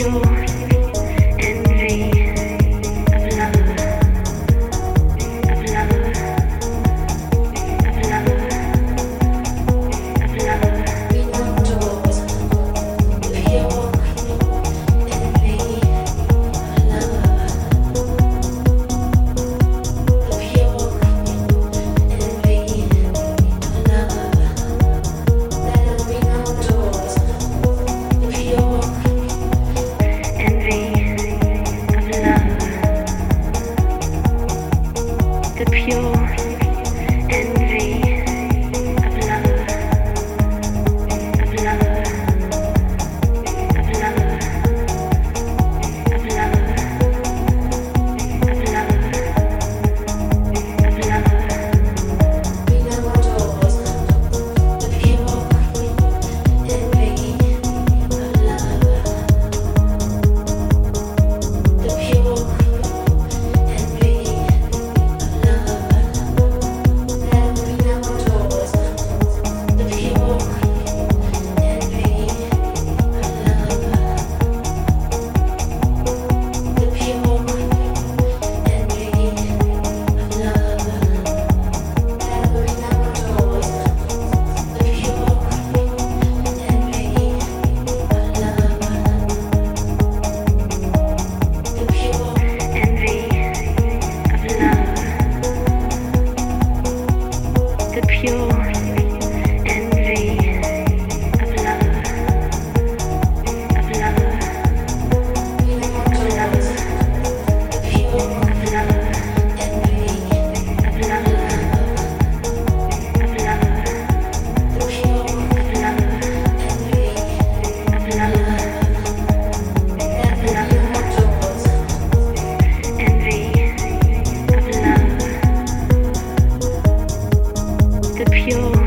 pure pure.